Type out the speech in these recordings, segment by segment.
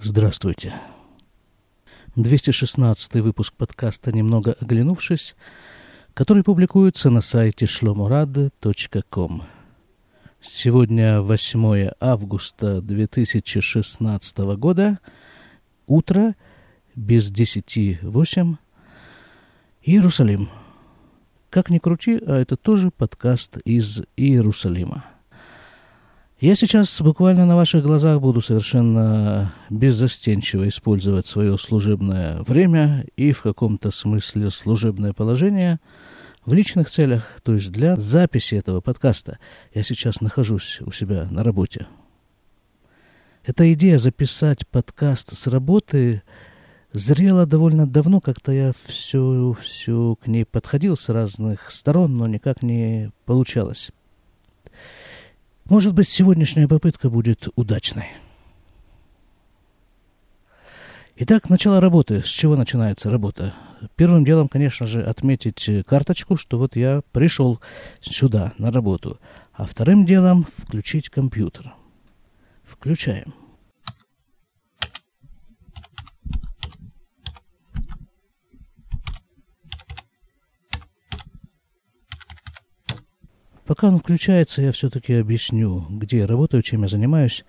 Здравствуйте. 216 выпуск подкаста «Немного оглянувшись», который публикуется на сайте shlomorad.com. Сегодня 8 августа 2016 года, утро, без 10 8, Иерусалим. Как ни крути, а это тоже подкаст из Иерусалима. Я сейчас буквально на ваших глазах буду совершенно беззастенчиво использовать свое служебное время и в каком-то смысле служебное положение в личных целях, то есть для записи этого подкаста. Я сейчас нахожусь у себя на работе. Эта идея записать подкаст с работы зрела довольно давно, как-то я все, все к ней подходил с разных сторон, но никак не получалось. Может быть, сегодняшняя попытка будет удачной. Итак, начало работы. С чего начинается работа? Первым делом, конечно же, отметить карточку, что вот я пришел сюда, на работу. А вторым делом включить компьютер. Включаем. Пока он включается, я все-таки объясню, где я работаю, чем я занимаюсь.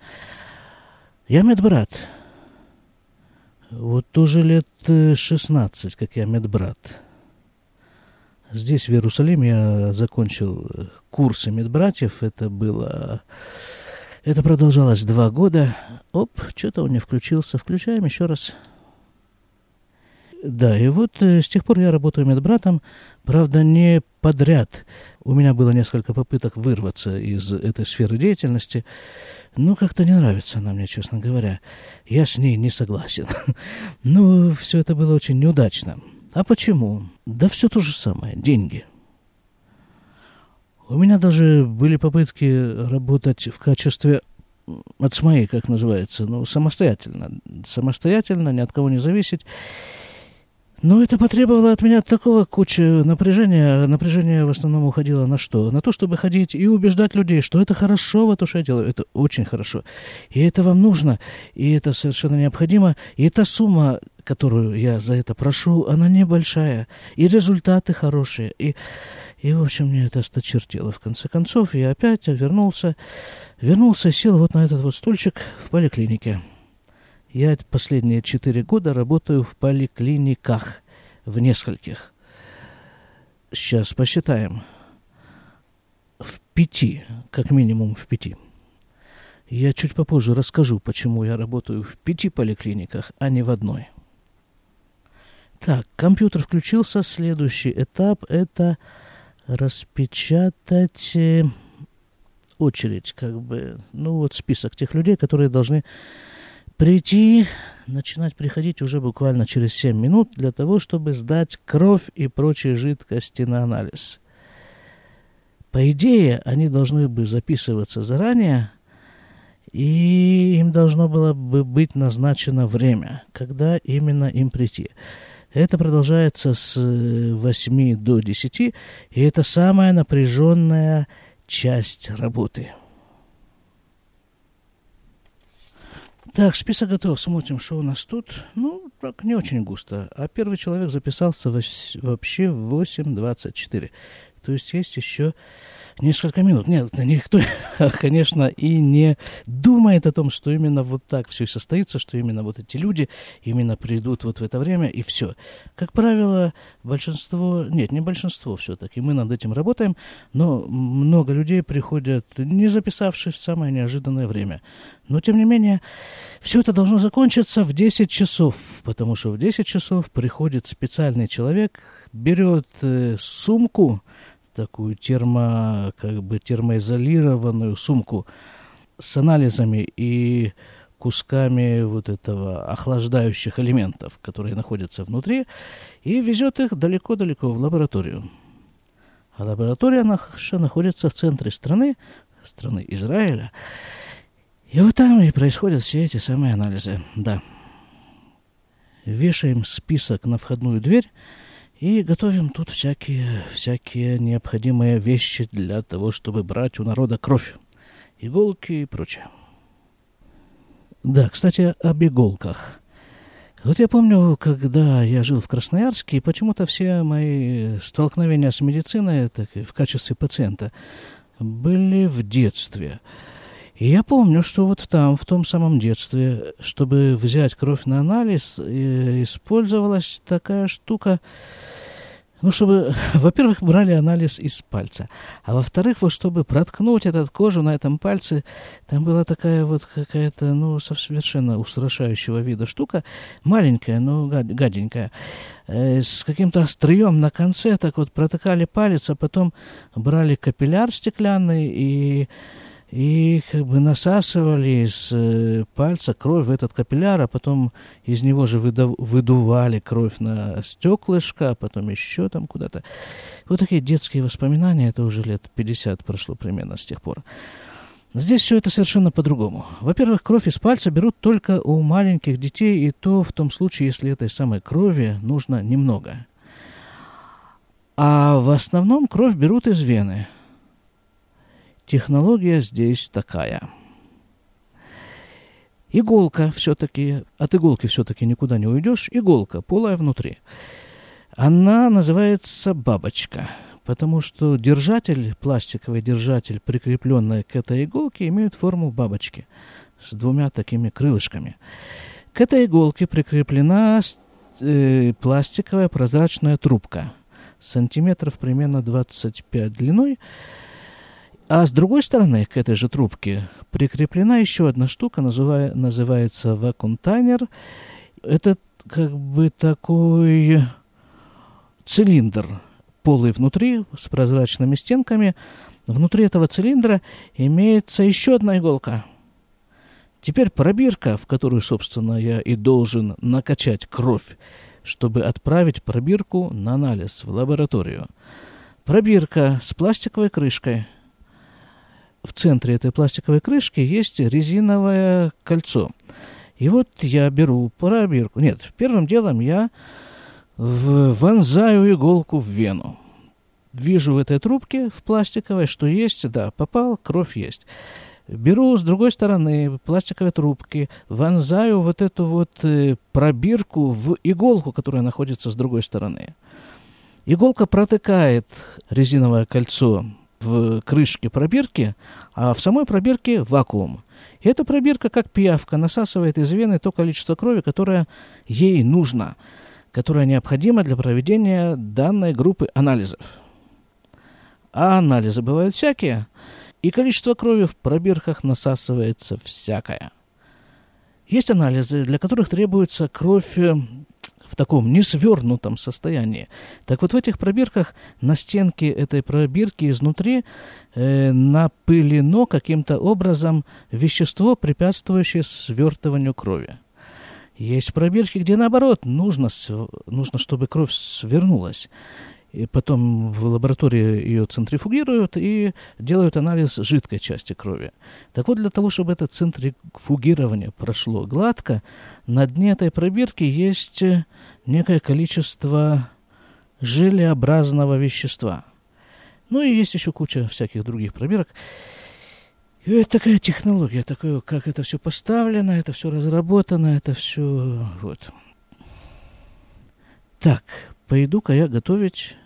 Я медбрат. Вот тоже лет 16, как я медбрат. Здесь, в Иерусалиме, я закончил курсы медбратьев. Это было... Это продолжалось два года. Оп, что-то он не включился. Включаем еще раз. Да, и вот э, с тех пор я работаю медбратом, правда, не подряд. У меня было несколько попыток вырваться из этой сферы деятельности, но как-то не нравится она мне, честно говоря. Я с ней не согласен. Но все это было очень неудачно. А почему? Да все то же самое, деньги. У меня даже были попытки работать в качестве от СМАИ, как называется, ну, самостоятельно. Самостоятельно, ни от кого не зависеть. Но это потребовало от меня такого кучи напряжения. Напряжение в основном уходило на что? На то, чтобы ходить и убеждать людей, что это хорошо, вот то, что я делаю. Это очень хорошо. И это вам нужно. И это совершенно необходимо. И эта сумма, которую я за это прошу, она небольшая. И результаты хорошие. И, и в общем, мне это осточертело. В конце концов, я опять вернулся. Вернулся сел вот на этот вот стульчик в поликлинике. Я последние четыре года работаю в поликлиниках, в нескольких. Сейчас посчитаем. В пяти, как минимум в пяти. Я чуть попозже расскажу, почему я работаю в пяти поликлиниках, а не в одной. Так, компьютер включился. Следующий этап – это распечатать э, очередь, как бы, ну вот список тех людей, которые должны прийти, начинать приходить уже буквально через 7 минут для того, чтобы сдать кровь и прочие жидкости на анализ. По идее, они должны бы записываться заранее, и им должно было бы быть назначено время, когда именно им прийти. Это продолжается с 8 до 10, и это самая напряженная часть работы – Так, список готов. Смотрим, что у нас тут. Ну, так, не очень густо. А первый человек записался вообще в 8.24. То есть есть еще несколько минут. Нет, никто, конечно, и не думает о том, что именно вот так все и состоится, что именно вот эти люди именно придут вот в это время, и все. Как правило, большинство, нет, не большинство все-таки, мы над этим работаем, но много людей приходят, не записавшись в самое неожиданное время. Но, тем не менее, все это должно закончиться в 10 часов, потому что в 10 часов приходит специальный человек, берет э, сумку, такую термо, как бы термоизолированную сумку с анализами и кусками вот этого охлаждающих элементов, которые находятся внутри, и везет их далеко-далеко в лабораторию. А лаборатория наша находится в центре страны, страны Израиля. И вот там и происходят все эти самые анализы, да. Вешаем список на входную дверь, и готовим тут всякие, всякие необходимые вещи для того, чтобы брать у народа кровь. Иголки и прочее. Да, кстати, об иголках. Вот я помню, когда я жил в Красноярске, почему-то все мои столкновения с медициной так, в качестве пациента были в детстве. И я помню, что вот там, в том самом детстве, чтобы взять кровь на анализ, э, использовалась такая штука, ну, чтобы, во-первых, брали анализ из пальца, а во-вторых, вот чтобы проткнуть этот кожу на этом пальце, там была такая вот какая-то, ну, совершенно устрашающего вида штука, маленькая, но гаденькая, э, с каким-то острием на конце, так вот протыкали палец, а потом брали капилляр стеклянный и и как бы насасывали из э, пальца кровь в этот капилляр, а потом из него же выдували кровь на стеклышко, а потом еще там куда-то. Вот такие детские воспоминания, это уже лет 50 прошло примерно с тех пор. Здесь все это совершенно по-другому. Во-первых, кровь из пальца берут только у маленьких детей, и то в том случае, если этой самой крови нужно немного. А в основном кровь берут из вены – Технология здесь такая. Иголка все-таки, от иголки все-таки никуда не уйдешь, иголка полая внутри. Она называется бабочка, потому что держатель, пластиковый держатель, прикрепленный к этой иголке, имеет форму бабочки с двумя такими крылышками. К этой иголке прикреплена э, пластиковая прозрачная трубка, сантиметров примерно 25 длиной, а с другой стороны к этой же трубке прикреплена еще одна штука, называя, называется вакуумтайнер. Это как бы такой цилиндр полый внутри с прозрачными стенками. Внутри этого цилиндра имеется еще одна иголка. Теперь пробирка, в которую, собственно, я и должен накачать кровь, чтобы отправить пробирку на анализ в лабораторию. Пробирка с пластиковой крышкой – в центре этой пластиковой крышки есть резиновое кольцо. И вот я беру пробирку. Нет, первым делом я вонзаю иголку в вену. Вижу в этой трубке, в пластиковой, что есть, да, попал, кровь есть. Беру с другой стороны пластиковой трубки, вонзаю вот эту вот э, пробирку в иголку, которая находится с другой стороны. Иголка протыкает резиновое кольцо в крышке пробирки, а в самой пробирке вакуум. И эта пробирка, как пиявка, насасывает из вены то количество крови, которое ей нужно, которое необходимо для проведения данной группы анализов. А анализы бывают всякие, и количество крови в пробирках насасывается всякое. Есть анализы, для которых требуется кровь э, в таком несвернутом состоянии. Так вот в этих пробирках на стенке этой пробирки изнутри э, напылено каким-то образом вещество, препятствующее свертыванию крови. Есть пробирки, где наоборот нужно, нужно чтобы кровь свернулась и потом в лаборатории ее центрифугируют и делают анализ жидкой части крови. Так вот, для того, чтобы это центрифугирование прошло гладко, на дне этой пробирки есть некое количество желеобразного вещества. Ну и есть еще куча всяких других пробирок. И это такая технология, такое, как это все поставлено, это все разработано, это все вот. Так, пойду-ка я готовить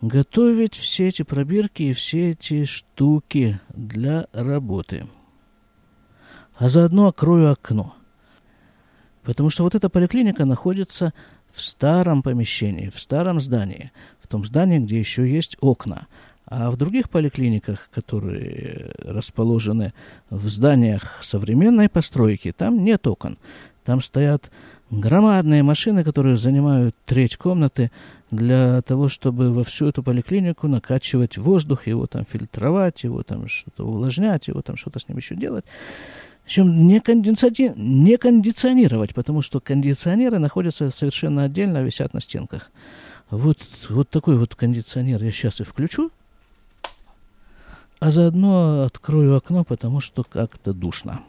готовить все эти пробирки и все эти штуки для работы. А заодно открою окно. Потому что вот эта поликлиника находится в старом помещении, в старом здании, в том здании, где еще есть окна. А в других поликлиниках, которые расположены в зданиях современной постройки, там нет окон. Там стоят громадные машины, которые занимают треть комнаты для того, чтобы во всю эту поликлинику накачивать воздух, его там фильтровать, его там что-то увлажнять, его там что-то с ним еще делать. Причем не, кондициони... не кондиционировать, потому что кондиционеры находятся совершенно отдельно, висят на стенках. Вот, вот такой вот кондиционер я сейчас и включу, а заодно открою окно, потому что как-то душно.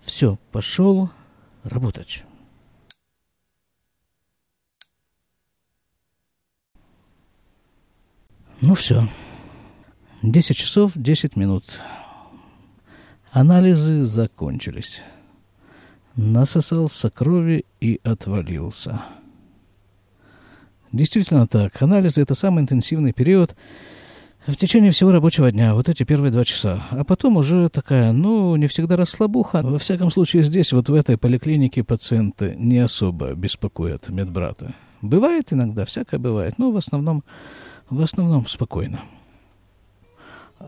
Все, пошел работать. Ну все. 10 часов 10 минут. Анализы закончились. насосался крови и отвалился. Действительно так. Анализы – это самый интенсивный период в течение всего рабочего дня, вот эти первые два часа. А потом уже такая, ну, не всегда расслабуха. Во всяком случае, здесь, вот в этой поликлинике, пациенты не особо беспокоят медбрата. Бывает иногда, всякое бывает, но в основном, в основном спокойно.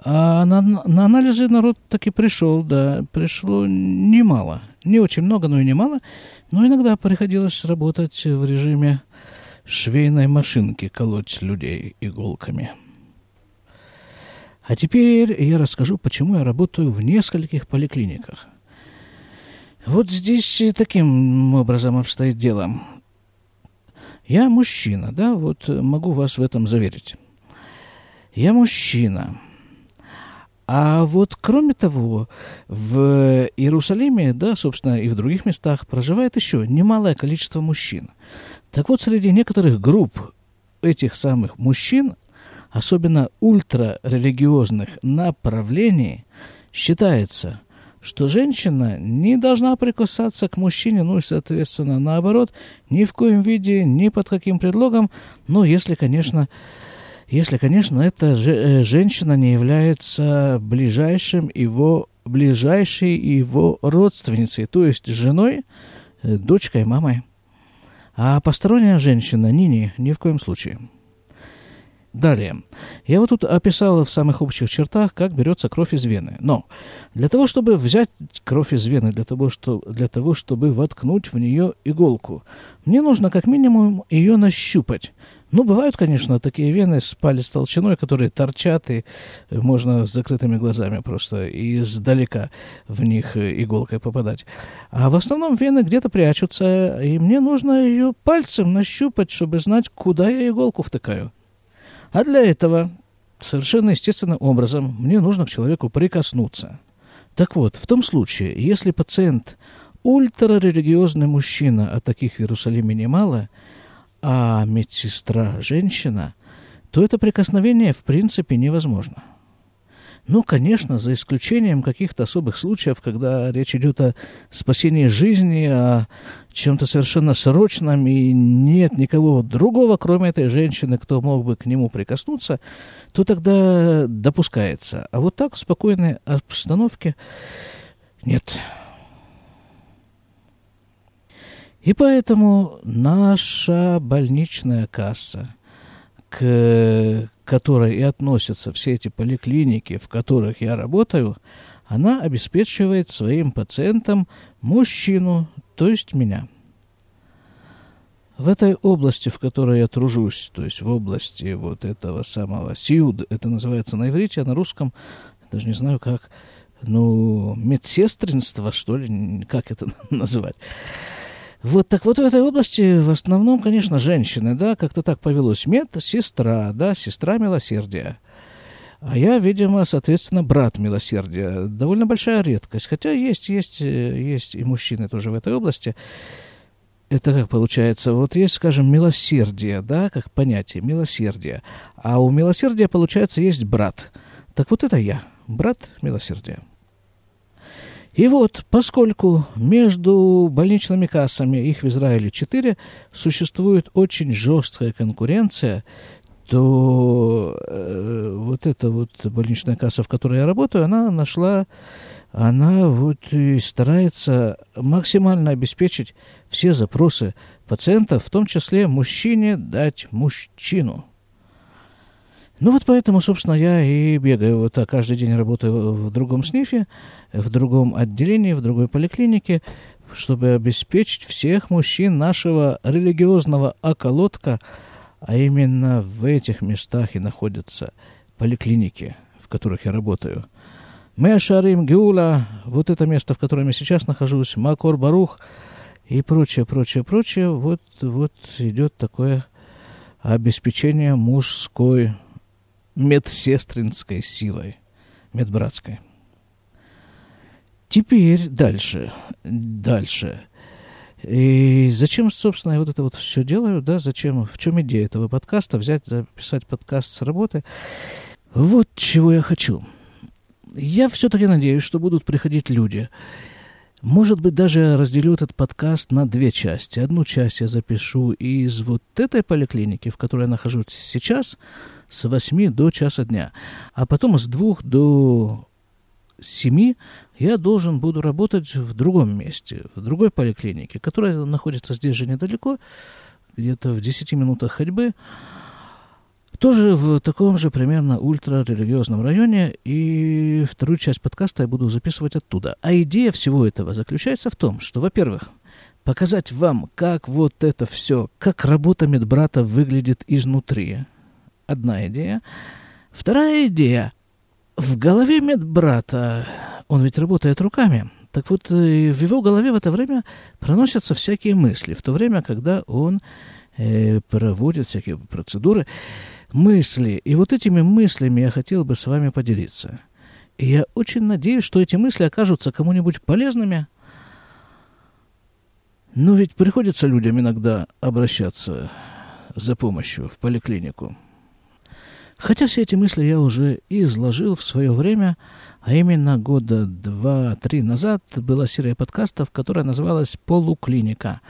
А на, на анализы народ таки пришел, да, пришло немало. Не очень много, но и немало. Но иногда приходилось работать в режиме швейной машинки, колоть людей иголками. А теперь я расскажу, почему я работаю в нескольких поликлиниках. Вот здесь таким образом обстоит дело. Я мужчина, да, вот могу вас в этом заверить. Я мужчина – а вот кроме того, в Иерусалиме, да, собственно, и в других местах проживает еще немалое количество мужчин. Так вот, среди некоторых групп этих самых мужчин, особенно ультрарелигиозных направлений, считается, что женщина не должна прикасаться к мужчине, ну и, соответственно, наоборот, ни в коем виде, ни под каким предлогом, ну, если, конечно, если, конечно, эта э, женщина не является ближайшим его, ближайшей его родственницей, то есть женой, э, дочкой, мамой. А посторонняя женщина, ни-ни, ни в коем случае. Далее. Я вот тут описал в самых общих чертах, как берется кровь из вены. Но для того, чтобы взять кровь из вены, для того, что, для того чтобы воткнуть в нее иголку, мне нужно как минимум ее нащупать. Ну, бывают, конечно, такие вены с палец толщиной, которые торчат, и можно с закрытыми глазами просто издалека в них иголкой попадать. А в основном вены где-то прячутся, и мне нужно ее пальцем нащупать, чтобы знать, куда я иголку втыкаю. А для этого совершенно естественным образом мне нужно к человеку прикоснуться. Так вот, в том случае, если пациент ультрарелигиозный мужчина, а таких в Иерусалиме немало – а медсестра женщина, то это прикосновение в принципе невозможно. Ну, конечно, за исключением каких-то особых случаев, когда речь идет о спасении жизни, о чем-то совершенно срочном, и нет никого другого, кроме этой женщины, кто мог бы к нему прикоснуться, то тогда допускается. А вот так в спокойной обстановке нет. И поэтому наша больничная касса, к которой и относятся все эти поликлиники, в которых я работаю, она обеспечивает своим пациентам мужчину, то есть меня. В этой области, в которой я тружусь, то есть в области вот этого самого сиуд, это называется на иврите, а на русском, даже не знаю как, ну, медсестринство, что ли, как это называть. Вот так вот в этой области в основном, конечно, женщины, да, как-то так повелось. Мед, сестра, да, сестра милосердия. А я, видимо, соответственно, брат милосердия. Довольно большая редкость. Хотя есть, есть, есть и мужчины тоже в этой области. Это как получается? Вот есть, скажем, милосердие, да, как понятие, милосердие. А у милосердия, получается, есть брат. Так вот это я, брат милосердия. И вот, поскольку между больничными кассами, их в Израиле четыре, существует очень жесткая конкуренция, то э, вот эта вот больничная касса, в которой я работаю, она нашла, она вот и старается максимально обеспечить все запросы пациентов, в том числе мужчине дать мужчину – ну вот поэтому, собственно, я и бегаю вот так, каждый день работаю в другом СНИФе, в другом отделении, в другой поликлинике, чтобы обеспечить всех мужчин нашего религиозного околотка, а именно в этих местах и находятся поликлиники, в которых я работаю. Мешарим, Геула, вот это место, в котором я сейчас нахожусь, Макор Барух и прочее, прочее, прочее, вот, вот идет такое обеспечение мужской медсестринской силой, медбратской. Теперь дальше, дальше. И зачем, собственно, я вот это вот все делаю, да, зачем, в чем идея этого подкаста, взять, записать подкаст с работы. Вот чего я хочу. Я все-таки надеюсь, что будут приходить люди, Может быть, даже разделю этот подкаст на две части. Одну часть я запишу из вот этой поликлиники, в которой я нахожусь сейчас, с 8 до часа дня. А потом с 2 до 7 я должен буду работать в другом месте, в другой поликлинике, которая находится здесь же недалеко, где-то в 10 минутах ходьбы. Тоже в таком же примерно ультрарелигиозном районе, и вторую часть подкаста я буду записывать оттуда. А идея всего этого заключается в том, что, во-первых, показать вам, как вот это все, как работа медбрата выглядит изнутри. Одна идея. Вторая идея. В голове медбрата, он ведь работает руками, так вот, э, в его голове в это время проносятся всякие мысли, в то время, когда он э, проводит всякие процедуры мысли. И вот этими мыслями я хотел бы с вами поделиться. И я очень надеюсь, что эти мысли окажутся кому-нибудь полезными. Но ведь приходится людям иногда обращаться за помощью в поликлинику. Хотя все эти мысли я уже изложил в свое время, а именно года два-три назад была серия подкастов, которая называлась «Полуклиника».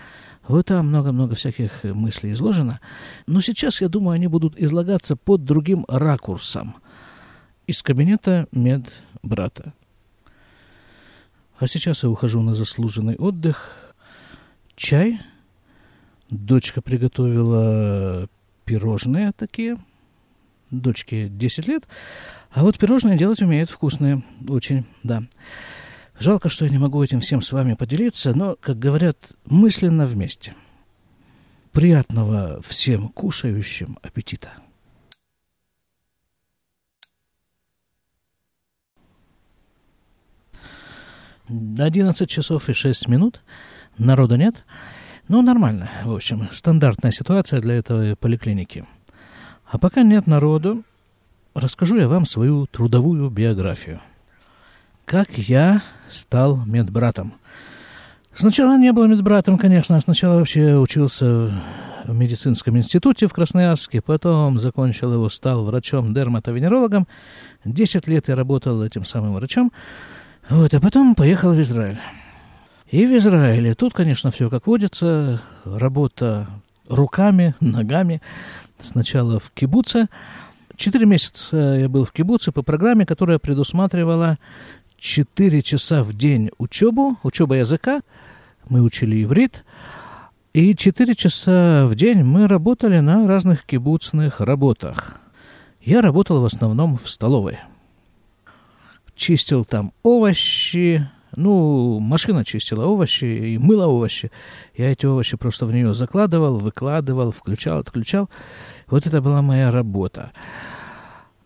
Вот там много-много всяких мыслей изложено. Но сейчас, я думаю, они будут излагаться под другим ракурсом. Из кабинета медбрата. А сейчас я ухожу на заслуженный отдых. Чай. Дочка приготовила пирожные такие. Дочке 10 лет. А вот пирожные делать умеет вкусные. Очень, да. Жалко, что я не могу этим всем с вами поделиться, но, как говорят, мысленно вместе. Приятного всем кушающим аппетита! Одиннадцать часов и шесть минут. Народа нет. Ну, нормально. В общем, стандартная ситуация для этой поликлиники. А пока нет народу, расскажу я вам свою трудовую биографию – как я стал медбратом. Сначала не был медбратом, конечно, а сначала вообще учился в медицинском институте в Красноярске, потом закончил его, стал врачом-дерматовенерологом. Десять лет я работал этим самым врачом, вот, а потом поехал в Израиль. И в Израиле тут, конечно, все как водится, работа руками, ногами. Сначала в кибуце. Четыре месяца я был в кибуце по программе, которая предусматривала 4 часа в день учебу, учеба языка, мы учили иврит, и 4 часа в день мы работали на разных кибуцных работах. Я работал в основном в столовой. Чистил там овощи, ну, машина чистила овощи и мыла овощи. Я эти овощи просто в нее закладывал, выкладывал, включал, отключал. Вот это была моя работа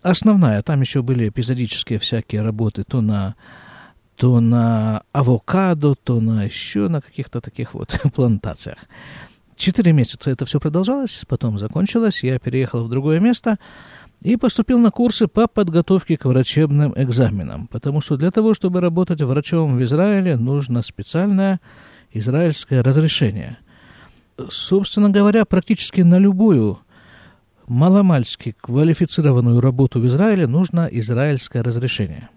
основная. Там еще были эпизодические всякие работы то на то на авокадо, то на еще на каких-то таких вот плантациях. Четыре месяца это все продолжалось, потом закончилось, я переехал в другое место и поступил на курсы по подготовке к врачебным экзаменам, потому что для того, чтобы работать врачом в Израиле, нужно специальное израильское разрешение. Собственно говоря, практически на любую маломальски квалифицированную работу в Израиле нужно израильское разрешение.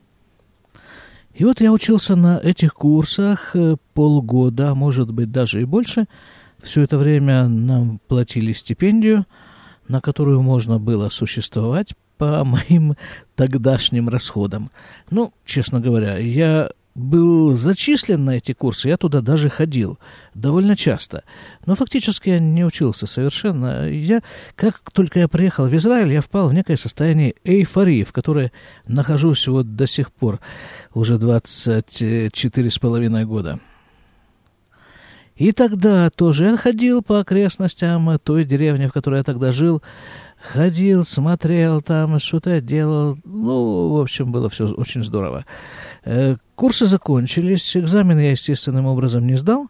И вот я учился на этих курсах э, полгода, может быть, даже и больше. Все это время нам платили стипендию, на которую можно было существовать по моим тогдашним расходам. Ну, честно говоря, я был зачислен на эти курсы, я туда даже ходил довольно часто. Но фактически я не учился совершенно. Я, как только я приехал в Израиль, я впал в некое состояние эйфории, в которой нахожусь вот до сих пор, уже 24 с половиной года. И тогда тоже я ходил по окрестностям той деревни, в которой я тогда жил, ходил, смотрел там, что-то делал. Ну, в общем, было все очень здорово. Э, курсы закончились, экзамен я естественным образом не сдал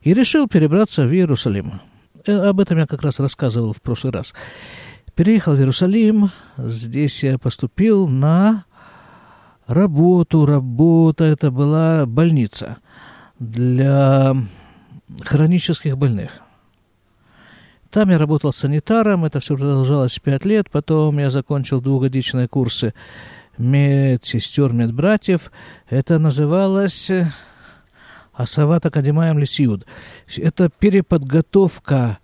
и решил перебраться в Иерусалим. Э, об этом я как раз рассказывал в прошлый раз. Переехал в Иерусалим, здесь я поступил на работу. Работа это была больница для хронических больных. Там я работал санитаром, это все продолжалось пять лет. Потом я закончил двухгодичные курсы медсестер, медбратьев. Это называлось Асават Академаем Лисиуд. Это переподготовка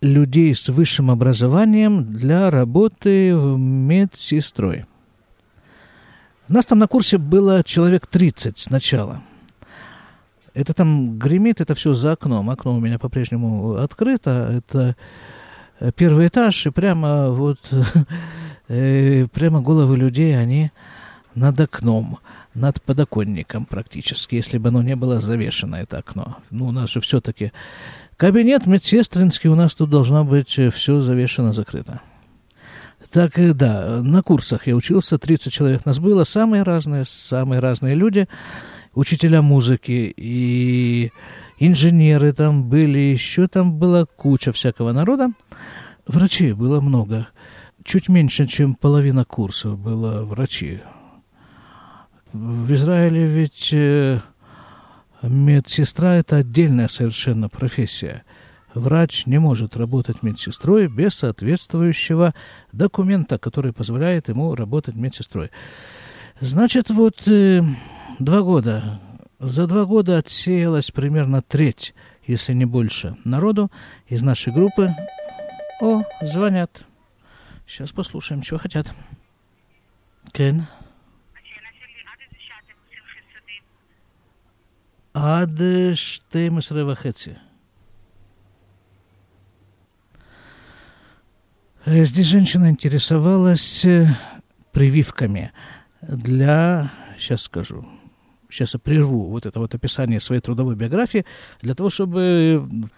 людей с высшим образованием для работы в медсестрой. Нас там на курсе было человек 30 сначала. Это там гремит, это все за окном. Окно у меня по-прежнему открыто. Это первый этаж, и прямо вот э, прямо головы людей, они над окном, над подоконником практически, если бы оно не было завешено, это окно. Ну, у нас же все-таки кабинет медсестринский, у нас тут должно быть э, все завешено, закрыто. Так, да, на курсах я учился, 30 человек нас было, самые разные, самые разные люди, учителя музыки и инженеры там были, еще там была куча всякого народа. Врачей было много. Чуть меньше, чем половина курсов было врачи. В Израиле ведь э, медсестра – это отдельная совершенно профессия. Врач не может работать медсестрой без соответствующего документа, который позволяет ему работать медсестрой. Значит, вот э, два года. За два года отсеялась примерно треть, если не больше, народу из нашей группы. О, звонят. Сейчас послушаем, чего хотят. Кен. Ад штеймес ревахеци. Здесь женщина интересовалась э, прививками для, сейчас скажу, сейчас я прерву вот это вот описание своей трудовой биографии, для того, чтобы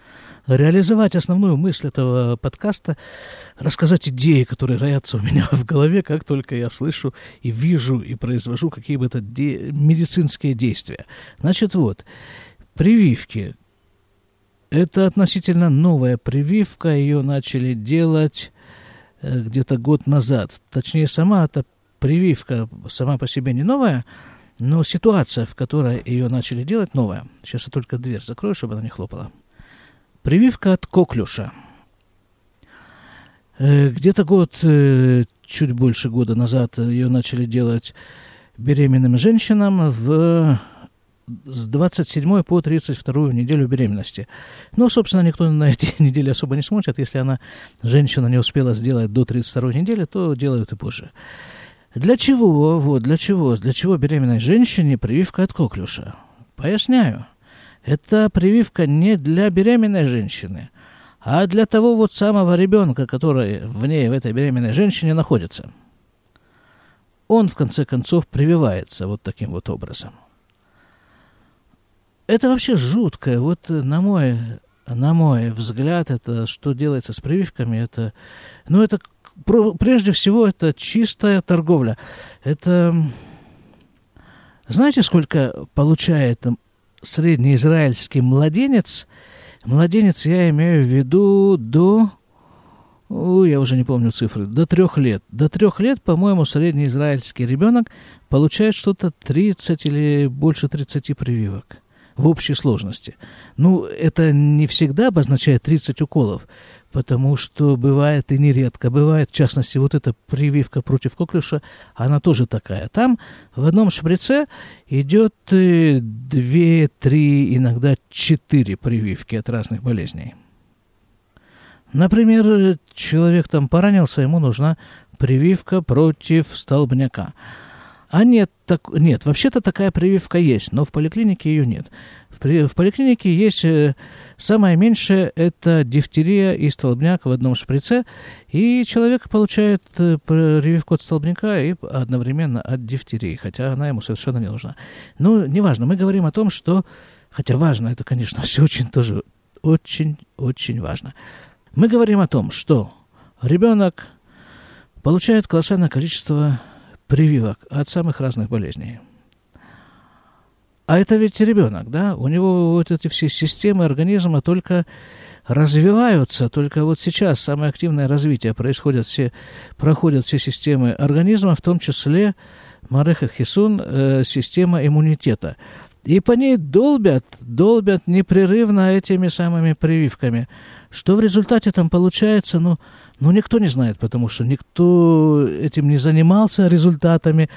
реализовать основную мысль этого подкаста, рассказать идеи, которые роятся у меня в голове, как только я слышу и вижу и произвожу какие бы то де- медицинские действия. Значит, вот, прививки. Это относительно новая прививка, ее начали делать э, где-то год назад. Точнее, сама эта прививка сама по себе не новая, но ситуация, в которой ее начали делать, новая. Сейчас я только дверь закрою, чтобы она не хлопала. Прививка от коклюша. Э, где-то год, э, чуть больше года назад ее начали делать беременным женщинам в с 27 по 32 неделю беременности. Но, собственно, никто на эти недели особо не смотрит. Если она, женщина, не успела сделать до 32 недели, то делают и позже. Для чего, вот, для чего, для чего беременной женщине прививка от коклюша? Поясняю. Это прививка не для беременной женщины, а для того вот самого ребенка, который в ней, в этой беременной женщине находится. Он, в конце концов, прививается вот таким вот образом. Это вообще жутко. Вот на мой, на мой взгляд, это что делается с прививками, это, ну, это прежде всего это чистая торговля. Это знаете, сколько получает среднеизраильский младенец, младенец я имею в виду до, о, я уже не помню цифры, до трех лет. До трех лет, по-моему, среднеизраильский ребенок получает что-то 30 или больше 30 прививок в общей сложности. Ну, это не всегда обозначает 30 уколов потому что бывает и нередко, бывает, в частности, вот эта прививка против коклюша, она тоже такая. Там в одном шприце идет э, две, три, иногда четыре прививки от разных болезней. Например, человек там поранился, ему нужна прививка против столбняка. А нет, так, нет, вообще-то такая прививка есть, но в поликлинике ее нет. В, в поликлинике есть э, самое меньшее, это дифтерия и столбняк в одном шприце, и человек получает э, прививку от столбняка и одновременно от дифтерии, хотя она ему совершенно не нужна. Ну, неважно, мы говорим о том, что, хотя важно, это, конечно, все очень тоже, очень-очень важно. Мы говорим о том, что ребенок получает колоссальное количество прививок от самых разных болезней. А это ведь ребенок, да? У него вот эти все системы организма только развиваются, только вот сейчас самое активное развитие происходит, все, проходят все системы организма, в том числе Мареха Хисун, э, система иммунитета. И по ней долбят, долбят непрерывно этими самыми прививками. Что в результате там получается, ну, ну никто не знает, потому что никто этим не занимался результатами.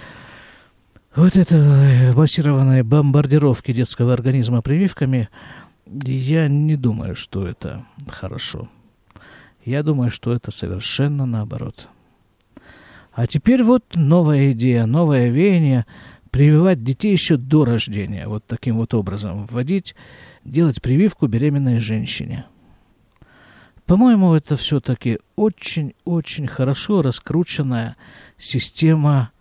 вот этой массированной бомбардировки детского организма прививками, я не думаю, что это хорошо. Я думаю, что это совершенно наоборот. А теперь вот новая идея, новое веяние прививать детей еще до рождения, вот таким вот образом, вводить, делать прививку беременной женщине. По-моему, это все-таки очень-очень хорошо раскрученная система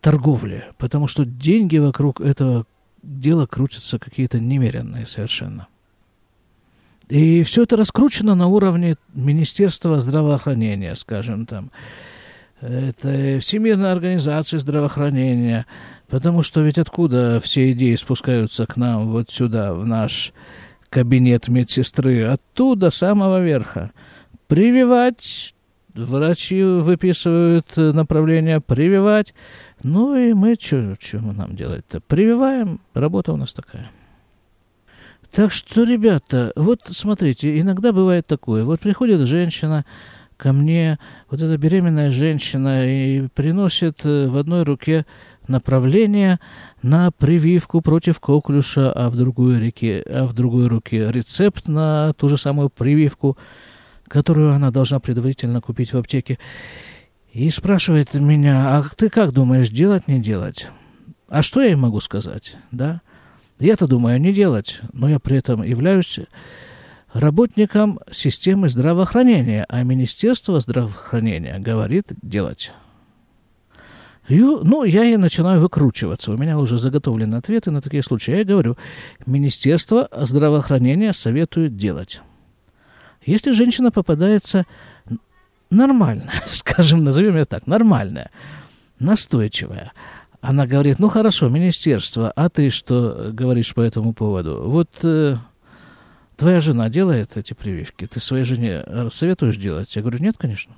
торговли, потому что деньги вокруг этого дела крутятся какие-то немеренные совершенно. И все это раскручено на уровне Министерства здравоохранения, скажем там. Это Всемирная организация здравоохранения, потому что ведь откуда все идеи спускаются к нам вот сюда, в наш кабинет медсестры? Оттуда, самого верха. Прививать, врачи выписывают направление прививать, ну и мы, что нам делать-то? Прививаем, работа у нас такая. Так что, ребята, вот смотрите, иногда бывает такое. Вот приходит женщина ко мне, вот эта беременная женщина, и приносит э, в одной руке направление на прививку против коклюша, а в другой, руке, а в другой руке рецепт на ту же самую прививку, которую она должна предварительно купить в аптеке. И спрашивает меня, а ты как думаешь, делать, не делать? А что я им могу сказать, да? Я-то думаю не делать, но я при этом являюсь работником системы здравоохранения, а Министерство здравоохранения говорит делать. И, ну, я и начинаю выкручиваться. У меня уже заготовлены ответы на такие случаи. Я говорю, Министерство здравоохранения советует делать. Если женщина попадается нормальная, скажем, назовем ее так, нормальная, настойчивая, она говорит, ну хорошо, министерство, а ты что говоришь по этому поводу? Вот э, твоя жена делает эти прививки, ты своей жене советуешь делать? Я говорю, нет, конечно.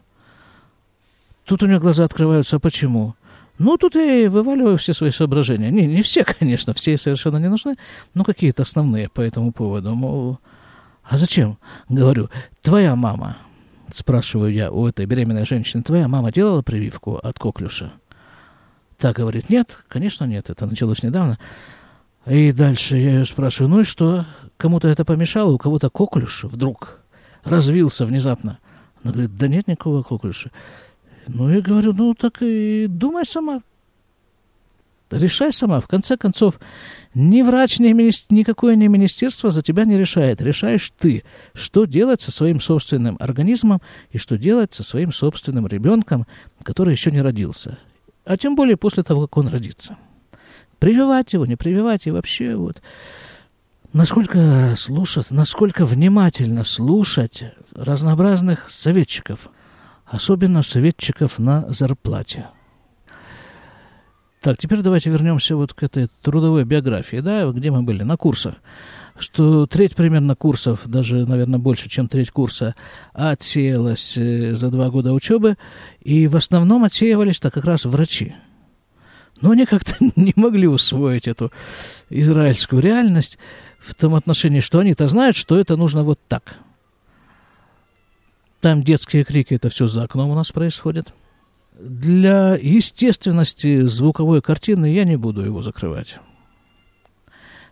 Тут у нее глаза открываются, а почему? Ну, тут я и вываливаю все свои соображения. Не, не все, конечно, все совершенно не нужны, но какие-то основные по этому поводу. Мол, а зачем? Говорю, твоя мама, спрашиваю я у этой беременной женщины, твоя мама делала прививку от коклюша? Так говорит, нет, конечно нет, это началось недавно. И дальше я ее спрашиваю, ну и что, кому-то это помешало, у кого-то коклюш вдруг развился внезапно. Она говорит, да нет никакого коклюша. Ну, я говорю, ну так и думай сама. Решай сама. В конце концов, ни врач, ни мини... никакое не министерство за тебя не решает. Решаешь ты, что делать со своим собственным организмом и что делать со своим собственным ребенком, который еще не родился а тем более после того, как он родится. Прививать его, не прививать, и вообще вот насколько слушать, насколько внимательно слушать разнообразных советчиков, особенно советчиков на зарплате. Так, теперь давайте вернемся вот к этой трудовой биографии, да, где мы были, на курсах. Что треть примерно курсов, даже, наверное, больше, чем треть курса, отсеялась э, за два года учебы, и в основном отсеивались-то как раз врачи. Но они как-то не могли усвоить эту израильскую реальность в том отношении, что они-то знают, что это нужно вот так. Там детские крики, это все за окном у нас происходит – для естественности звуковой картины я не буду его закрывать.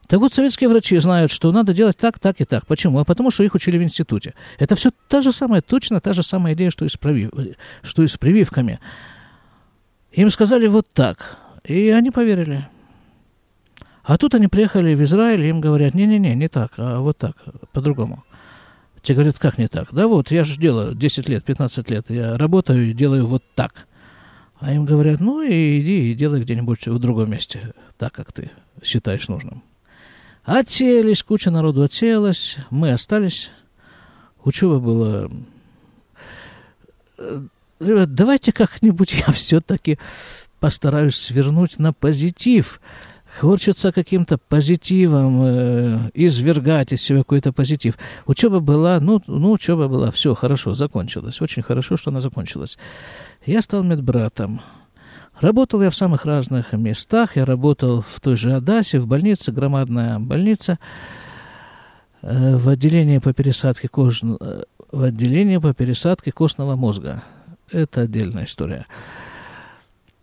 Так вот, советские врачи знают, что надо делать так, так и так. Почему? А потому что их учили в институте. Это все та же самая, точно та же самая идея, что и с, привив... что и с прививками. Им сказали вот так, и они поверили. А тут они приехали в Израиль, и им говорят, не-не-не, не так, а вот так, по-другому. Те говорят, как не так? Да вот, я же делаю 10 лет, 15 лет, я работаю и делаю вот так. А им говорят, ну и иди и делай где-нибудь в другом месте, так как ты считаешь нужным. Отсеялись, куча народу отсеялась, мы остались. Учеба была... Э, ребят, давайте как-нибудь я все-таки постараюсь свернуть на позитив. Хочется каким-то позитивом э, извергать из себя какой-то позитив. Учеба была, ну, ну, учеба была, все, хорошо, закончилась. Очень хорошо, что она закончилась. Я стал медбратом. Работал я в самых разных местах. Я работал в той же Адасе, в больнице, громадная больница, э, в отделении по пересадке кож... Э, в отделении по пересадке костного мозга. Это отдельная история.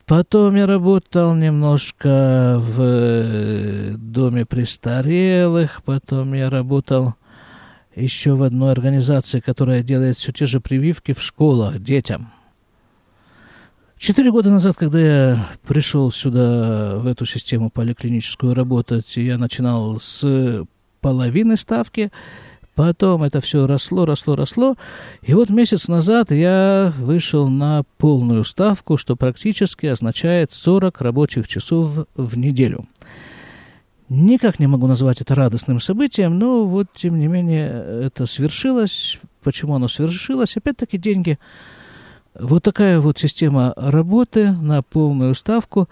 Потом я работал немножко в э, доме престарелых, потом я работал еще в одной организации, которая делает все те же прививки в школах детям. Четыре года назад, когда я пришел сюда, в эту систему поликлиническую работать, я начинал с половины ставки, потом это все росло, росло, росло, и вот месяц назад я вышел на полную ставку, что практически означает 40 рабочих часов в неделю. Никак не могу назвать это радостным событием, но вот, тем не менее, это свершилось. Почему оно свершилось? Опять-таки деньги. Вот такая вот система работы на полную ставку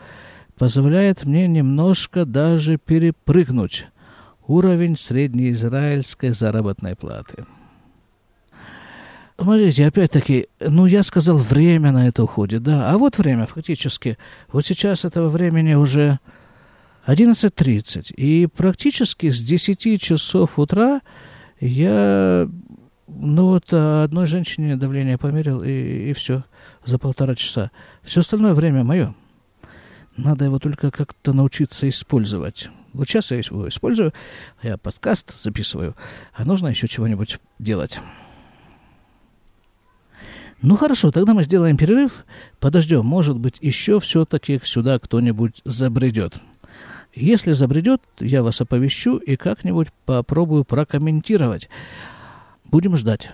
позволяет мне немножко даже перепрыгнуть уровень среднеизраильской заработной платы. Смотрите, опять-таки, ну, я сказал, время на это уходит, да. А вот время, фактически. Вот сейчас этого времени уже 11.30. И практически с 10 часов утра я, ну вот, одной женщине давление померил, и, и все, за полтора часа. Все остальное время мое. Надо его только как-то научиться использовать. Вот сейчас я его использую, я подкаст записываю, а нужно еще чего-нибудь делать. Ну хорошо, тогда мы сделаем перерыв, подождем, может быть, еще все-таки сюда кто-нибудь забредет. Если забредет, я вас оповещу и как-нибудь попробую прокомментировать. Будем ждать.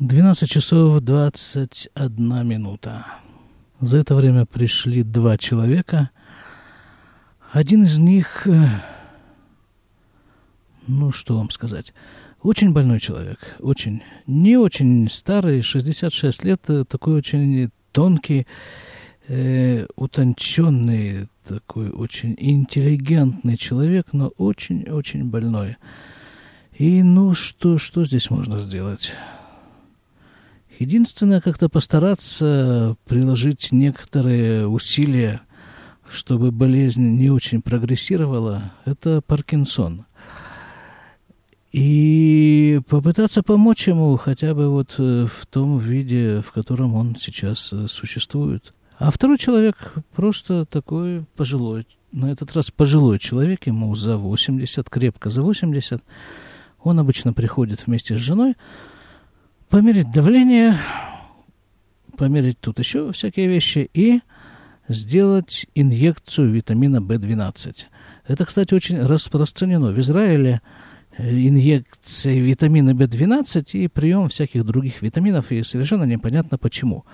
Двенадцать часов двадцать одна минута. За это время пришли два человека. Один из них, э, ну что вам сказать, очень больной человек, очень. Не очень старый, 66 лет, э, такой очень тонкий, э, утонченный, такой очень интеллигентный человек, но очень-очень больной. И ну что, что здесь можно сделать? Единственное, как-то постараться приложить некоторые усилия, чтобы болезнь не очень прогрессировала, это Паркинсон – и попытаться помочь ему хотя бы вот э, в том виде, в котором он сейчас э, существует. А второй человек просто такой пожилой, на этот раз пожилой человек, ему за 80, крепко за 80. Он обычно приходит вместе с женой померить давление, померить тут еще всякие вещи и сделать инъекцию витамина В12. Это, кстати, очень распространено. В Израиле инъекции витамина В12 и прием всяких других витаминов, и совершенно непонятно почему.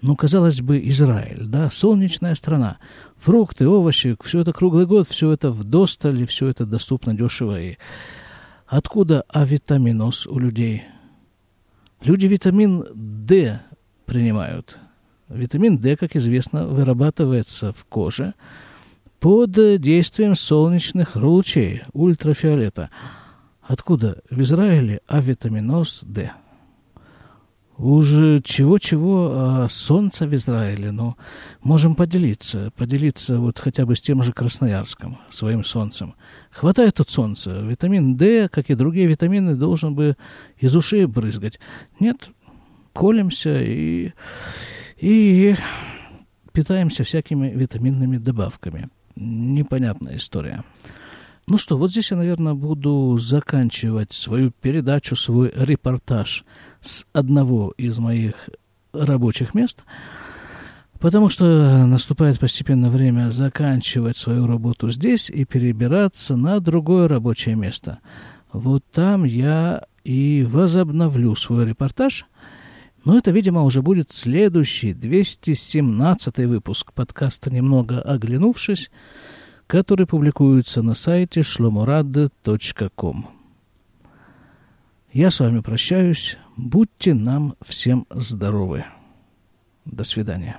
Ну, казалось бы, Израиль, да, солнечная страна, фрукты, овощи, все это круглый год, все это в достале, все это доступно дешево. И откуда авитаминоз у людей? Люди витамин D принимают. Витамин D, как известно, вырабатывается в коже под действием солнечных лучей, ультрафиолета. Откуда в Израиле авитаминоз D? Уже чего-чего, а солнце в Израиле, но можем поделиться, поделиться вот хотя бы с тем же Красноярском, своим солнцем. Хватает тут солнца. Витамин D, как и другие витамины, должен бы из ушей брызгать. Нет, колемся и, и питаемся всякими витаминными добавками. Непонятная история. Ну что, вот здесь я, наверное, буду заканчивать свою передачу, свой репортаж с одного из моих рабочих мест, потому что наступает постепенно время заканчивать свою работу здесь и перебираться на другое рабочее место. Вот там я и возобновлю свой репортаж, но это, видимо, уже будет следующий, 217 выпуск подкаста «Немного оглянувшись», который публикуется на сайте shlomorad.com. Я с вами прощаюсь. Будьте нам всем здоровы. До свидания.